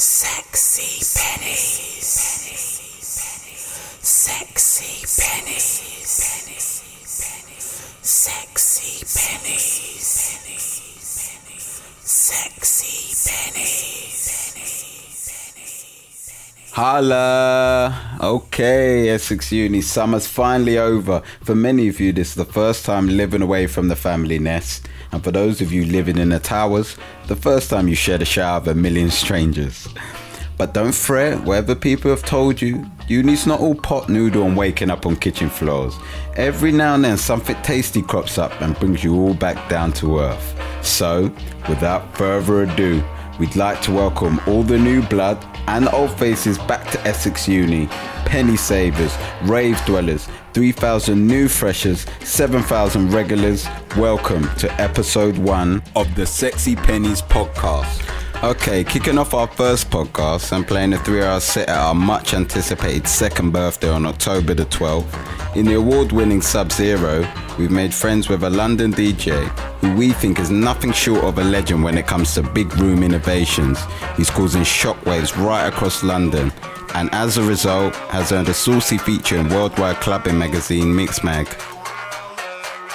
Sexy Penny's. Sexy Penny's. Sexy Penny's. Sexy Penny's. Holla! Okay, Essex Uni, summer's finally over. For many of you, this is the first time living away from the family nest. And for those of you living in the towers, the first time you shared a shower with a million strangers. But don't fret, whatever people have told you, uni's not all pot noodle and waking up on kitchen floors. Every now and then something tasty crops up and brings you all back down to earth. So, without further ado, we'd like to welcome all the new blood and old faces back to Essex Uni, penny savers, rave dwellers, 3,000 new freshers, 7,000 regulars. Welcome to episode one of the Sexy Penny's podcast. Okay, kicking off our first podcast and playing a three hour set at our much anticipated second birthday on October the 12th. In the award winning Sub Zero, we've made friends with a London DJ who we think is nothing short of a legend when it comes to big room innovations. He's causing shockwaves right across London and as a result has earned a saucy feature in worldwide clubbing magazine Mixmag.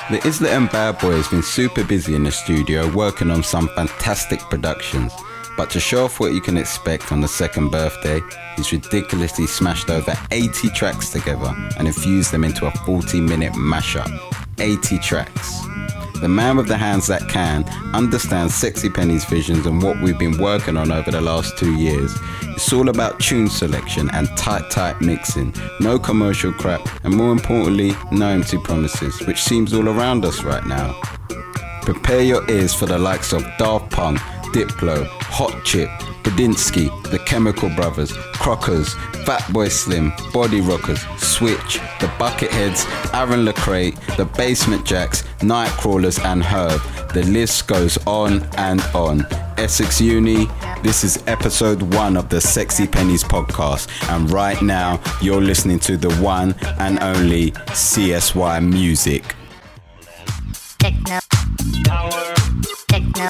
The Isla and Bad Boy has been super busy in the studio working on some fantastic productions. But to show off what you can expect on the second birthday, he's ridiculously smashed over 80 tracks together and infused them into a 40 minute mashup. 80 tracks. The man with the hands that can understands Sexy Penny's visions and what we've been working on over the last two years. It's all about tune selection and tight, tight mixing, no commercial crap, and more importantly, no empty promises, which seems all around us right now. Prepare your ears for the likes of Daft Punk, Diplo, Hot Chip, Badinsky, The Chemical Brothers, Crookers, Fatboy Slim, Body Rockers, Switch, The Bucketheads, Aaron LaCrate, The Basement Jaxx, Nightcrawlers, and Herb. The list goes on and on. Essex Uni, this is episode one of the Sexy Penny's podcast, and right now you're listening to the one and only CSY Music. Techno. Power, Techno.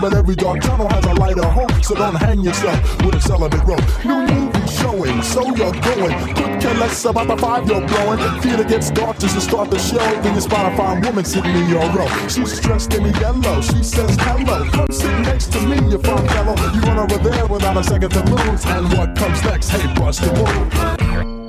but every dark tunnel has a light of hope. So don't hang yourself with a celibate rope. New movie showing, so you're going. Could care less about the five you're blowing. Theater gets dark just to start the show. Then you spot a fine woman sitting in your row. She's dressed in yellow. She says hello. Come sit next to me, you fine fellow. You run over there without a second to lose. And what comes next? Hey, bust the move.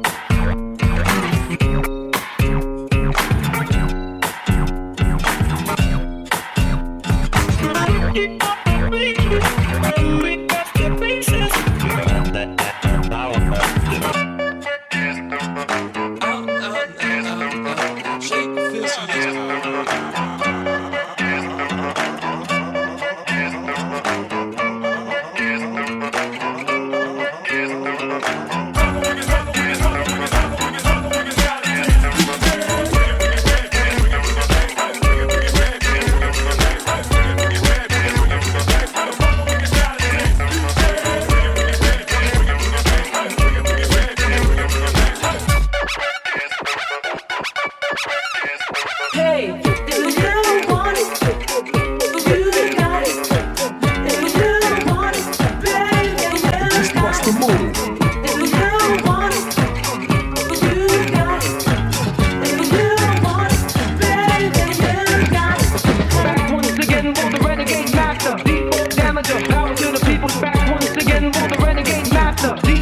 to gain master.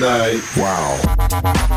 Night. Wow.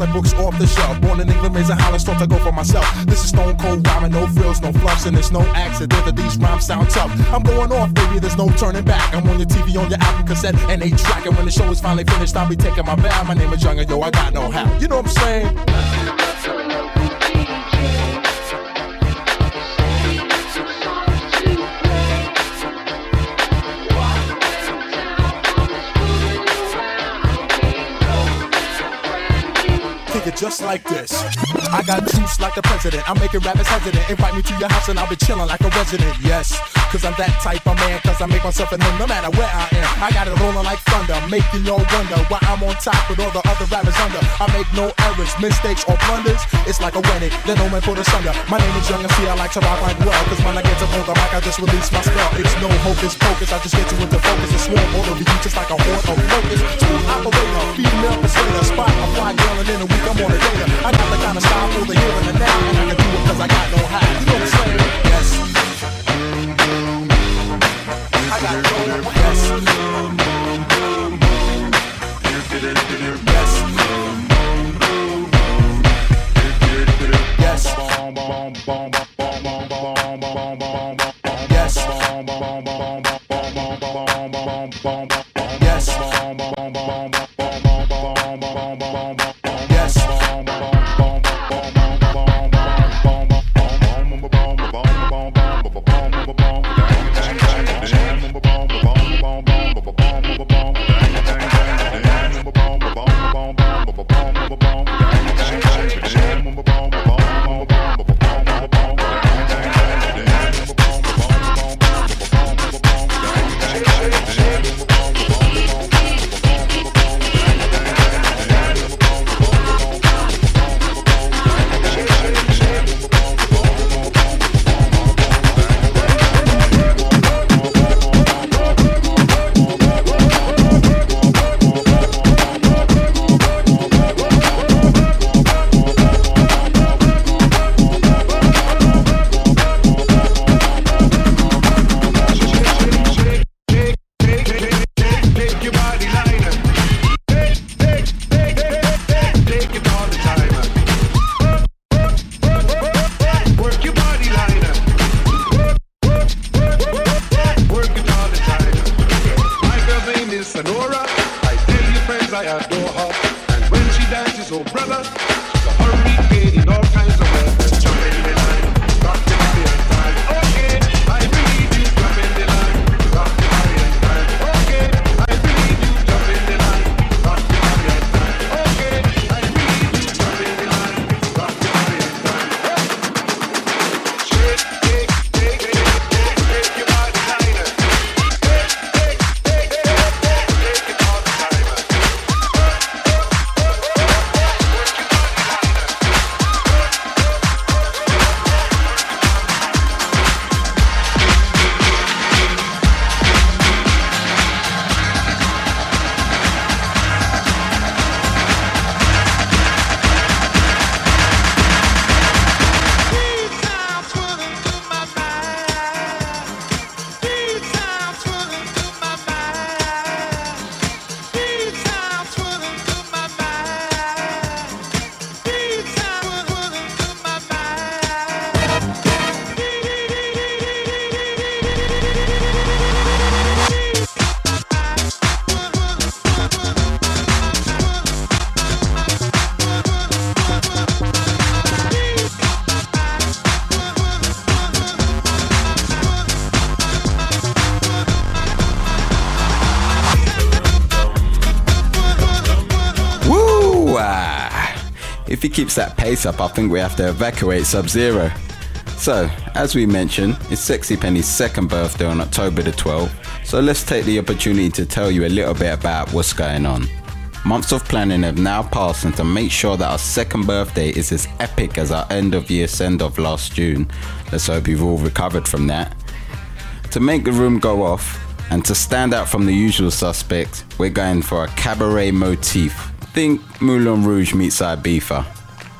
Like books off the shelf. Born in England, raised in Holland, taught to go for myself. This is stone cold rhyming, no frills, no fluffs, and it's no accident that these rhymes sound tough. I'm going off, baby, there's no turning back. I'm on your TV, on your album cassette, and they track. And when the show is finally finished, I'll be taking my bow. My name is Young, yo, I got no hat. You know what I'm saying? Just like this. I got juice like the president. I'm making rappers hesitant. Invite me to your house and I'll be chilling like a resident. Yes, cause I'm that type of man. Cause I make myself at home no matter where I am. I got it rolling like thunder, making y'all wonder why I'm on top with all the other rappers under. I make no errors, mistakes, or blunders. It's like a wedding, then no man put us under. My name is Young and see I like to rock like well. Cause when I get to hold the mic, I just release my spell. It's no hocus pocus, I just get you into focus and swarm all over you just like a horde of locusts. Smooth operator, female persuader, spot a fly girl and in a week I'm on a data. I got the kind of style for the here and the now, and I can do it cause I got no high. You know what I'm saying? Yes. I got no yes. Yes. Oh. Keeps that pace up, I think we have to evacuate Sub Zero. So, as we mentioned, it's Sexy Penny's second birthday on October the 12th, so let's take the opportunity to tell you a little bit about what's going on. Months of planning have now passed, and to make sure that our second birthday is as epic as our end of year send off last June, let's hope you've all recovered from that. To make the room go off, and to stand out from the usual suspects, we're going for a cabaret motif. Think Moulin Rouge meets Ibiza.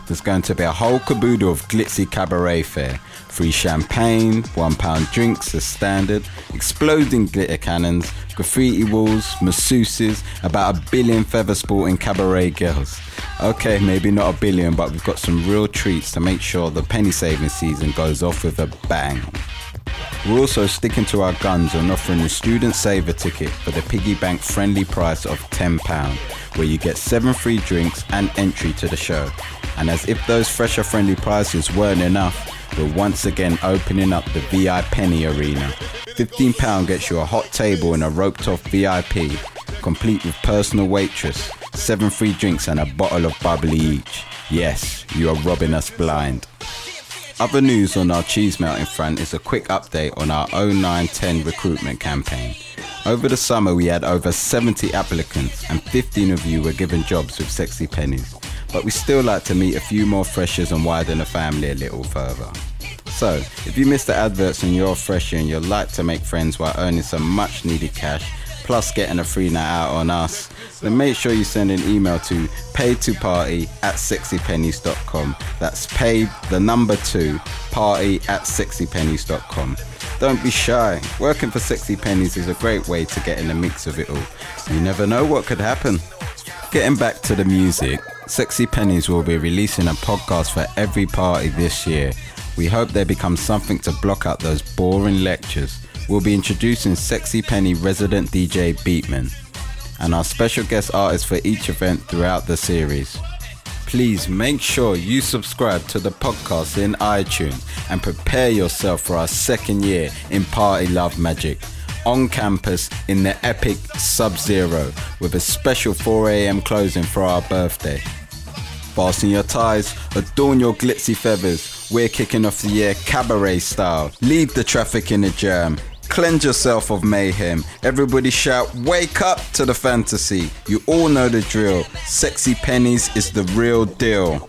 There's going to be a whole caboodle of glitzy cabaret fare. Free champagne, one pound drinks as standard, exploding glitter cannons, graffiti walls, masseuses, about a billion feather sporting cabaret girls. Okay, maybe not a billion, but we've got some real treats to make sure the penny saving season goes off with a bang. We're also sticking to our guns and offering a student saver ticket for the piggy bank friendly price of £10, where you get seven free drinks and entry to the show. And as if those fresher friendly prices weren't enough, we're once again opening up the VI Penny Arena. £15 gets you a hot table and a roped off VIP, complete with personal waitress, seven free drinks and a bottle of bubbly each. Yes, you are robbing us blind. Other news on our cheese melting front is a quick update on our 0910 recruitment campaign. Over the summer, we had over 70 applicants, and 15 of you were given jobs with Sexy Penny's. But we still like to meet a few more freshers and widen the family a little further. So, if you missed the adverts and you're a fresher and you'd like to make friends while earning some much needed cash, plus getting a free night out on us, then make sure you send an email to paid2party at sexypennies.com. That's paid, the number two, party at sexypennies.com. Don't be shy. Working for Sexy Penny's is a great way to get in the mix of it all. You never know what could happen. Getting back to the music, Sexy Penny's will be releasing a podcast for every party this year. We hope they become something to block out those boring lectures. We'll be introducing Sexy Penny resident DJ Beatman and our special guest artists for each event throughout the series. Please make sure you subscribe to the podcast in iTunes and prepare yourself for our second year in Party Love Magic on campus in the epic Sub Zero with a special 4am closing for our birthday. Fasten your ties, adorn your glitzy feathers. We're kicking off the year cabaret style. Leave the traffic in a jam. Cleanse yourself of mayhem. Everybody shout, wake up to the fantasy. You all know the drill. Sexy Penny's is the real deal.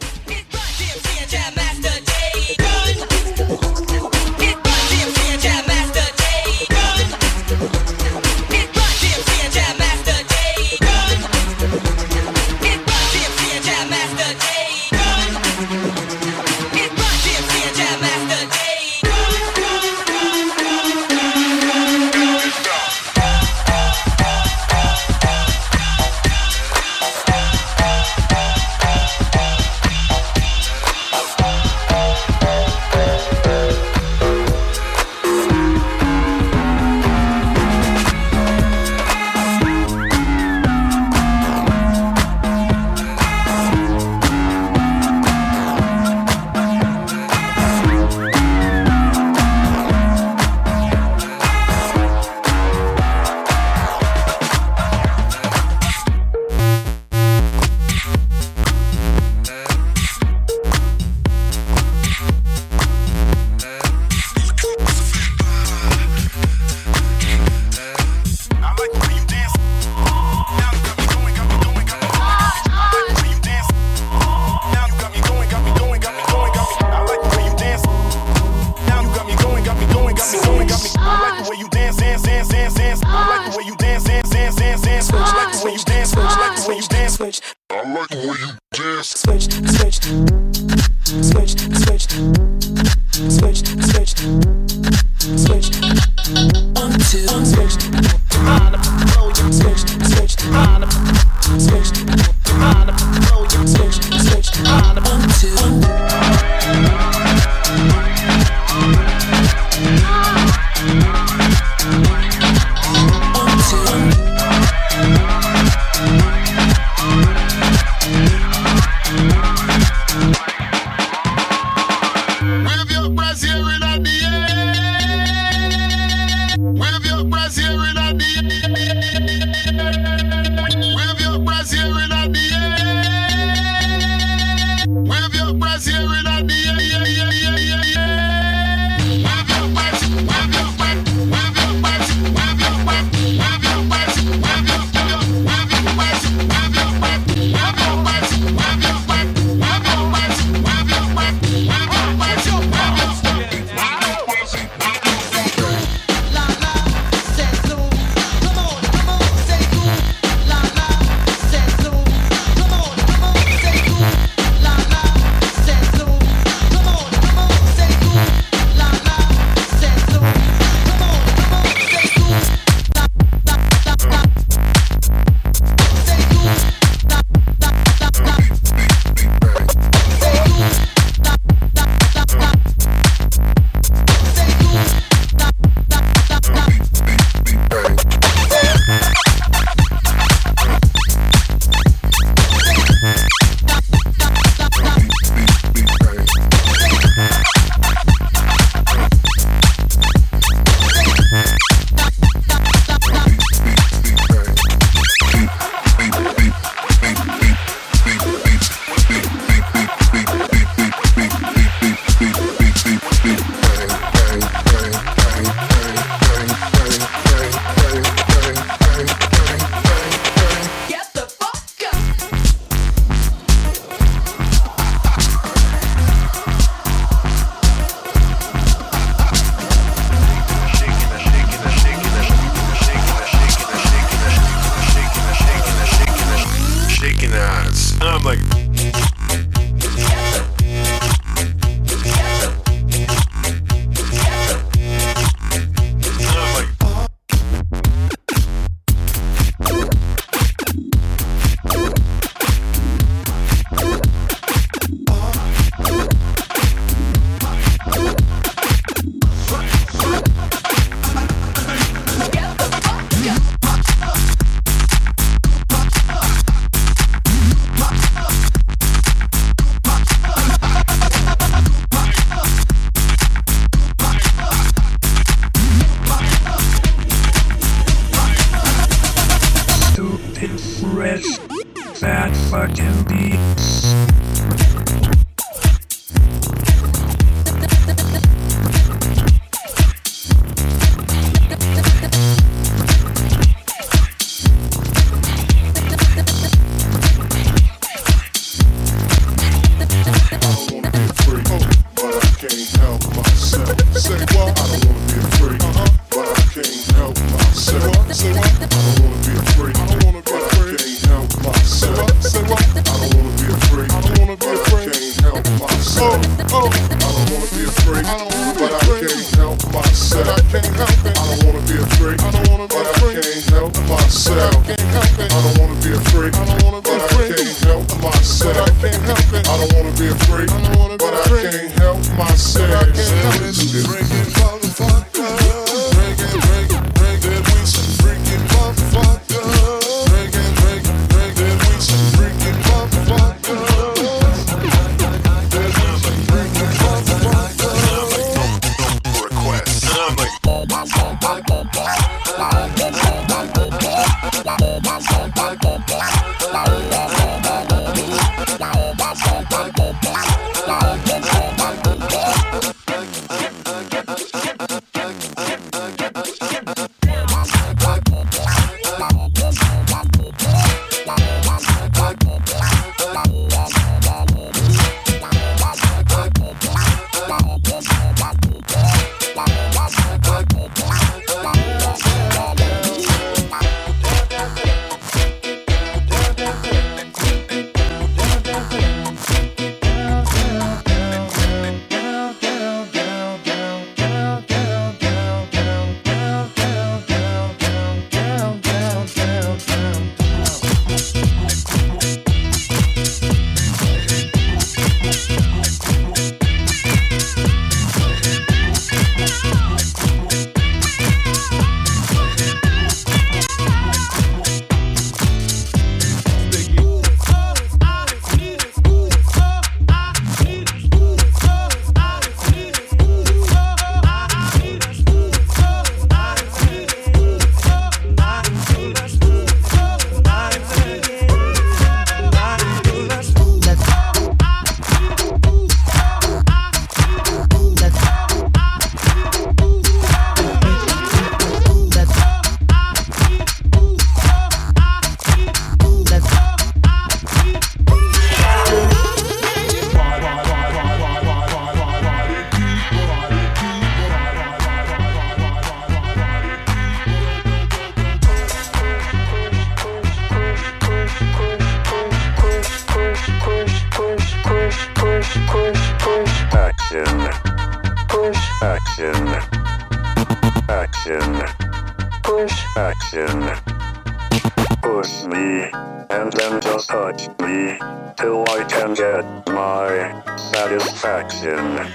Satisfaction,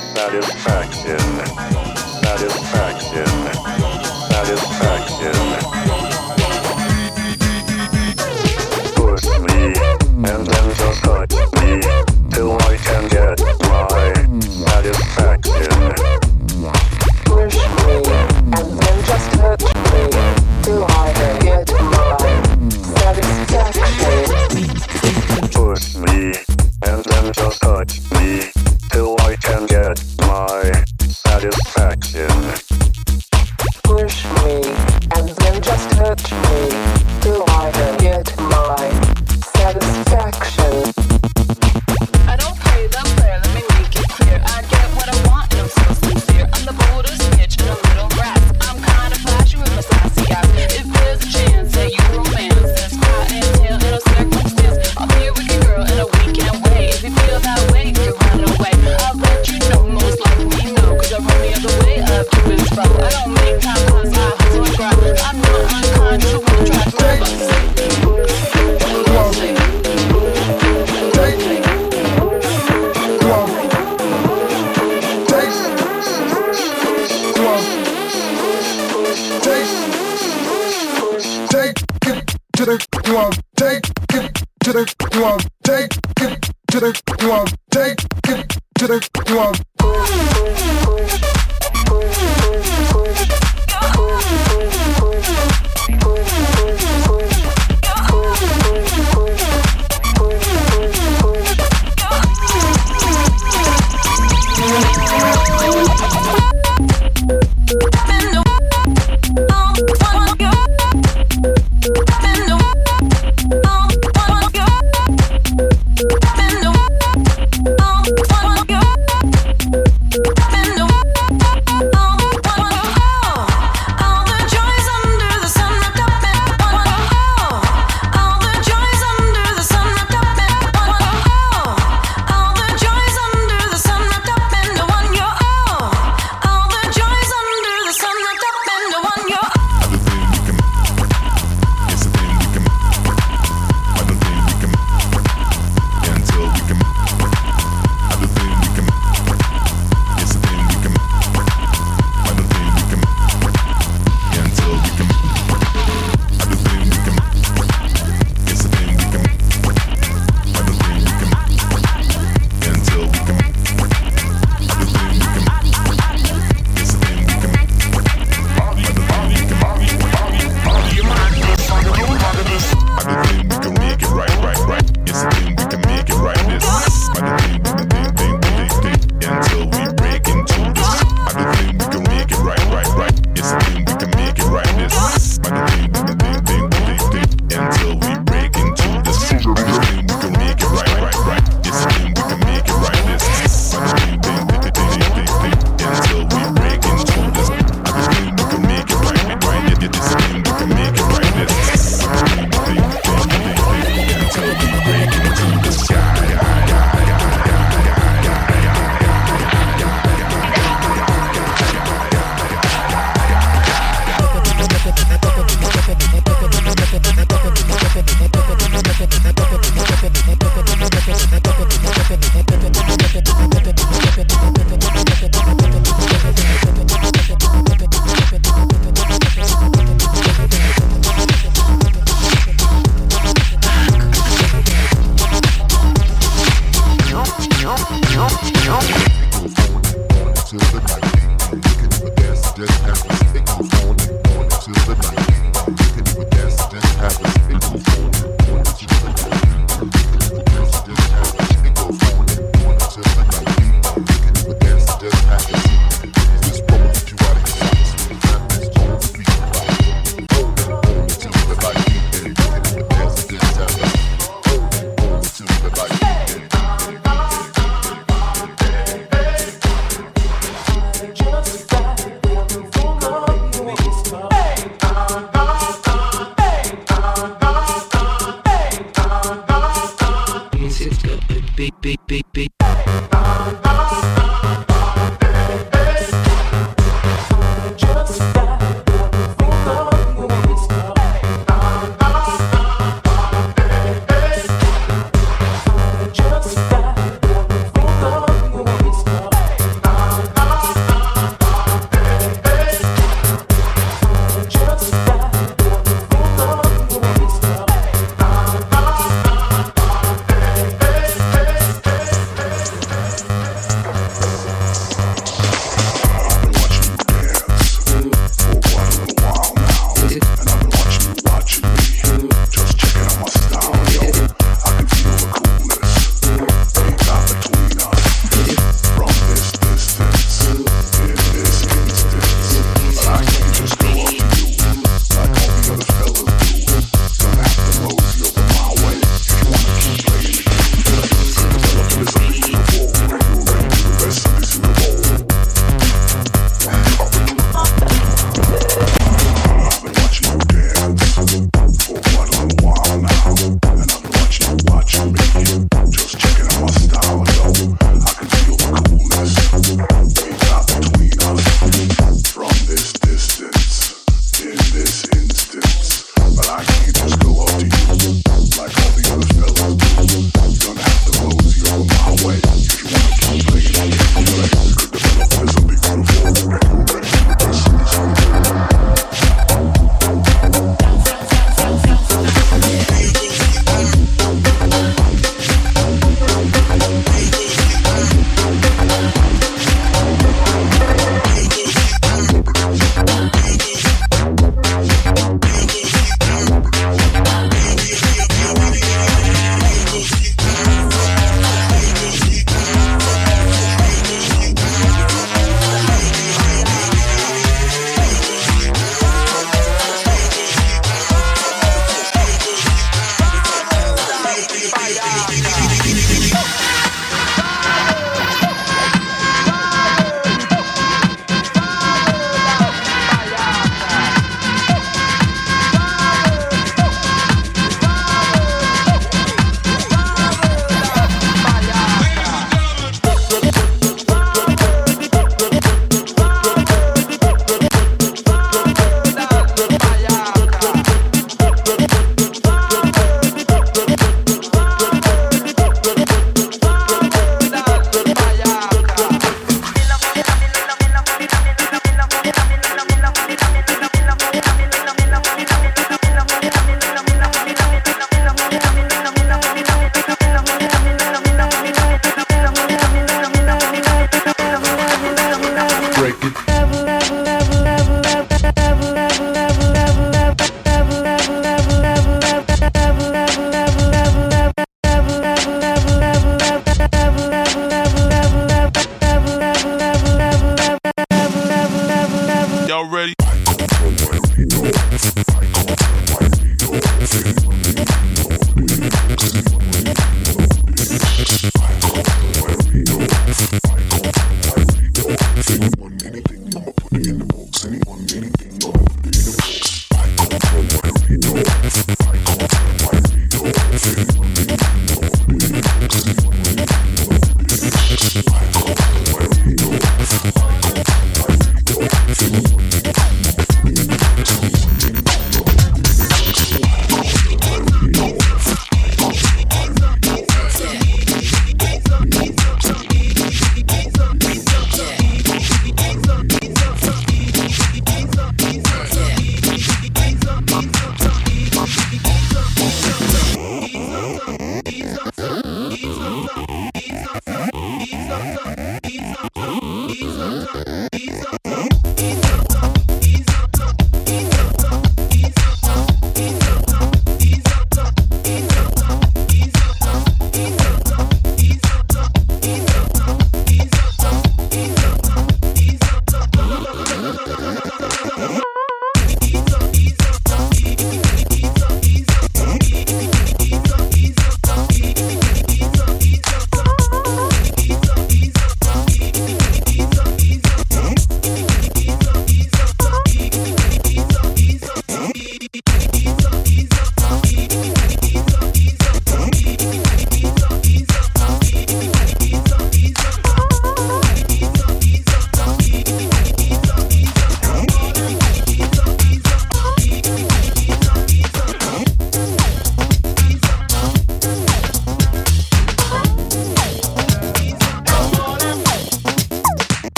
satisfaction,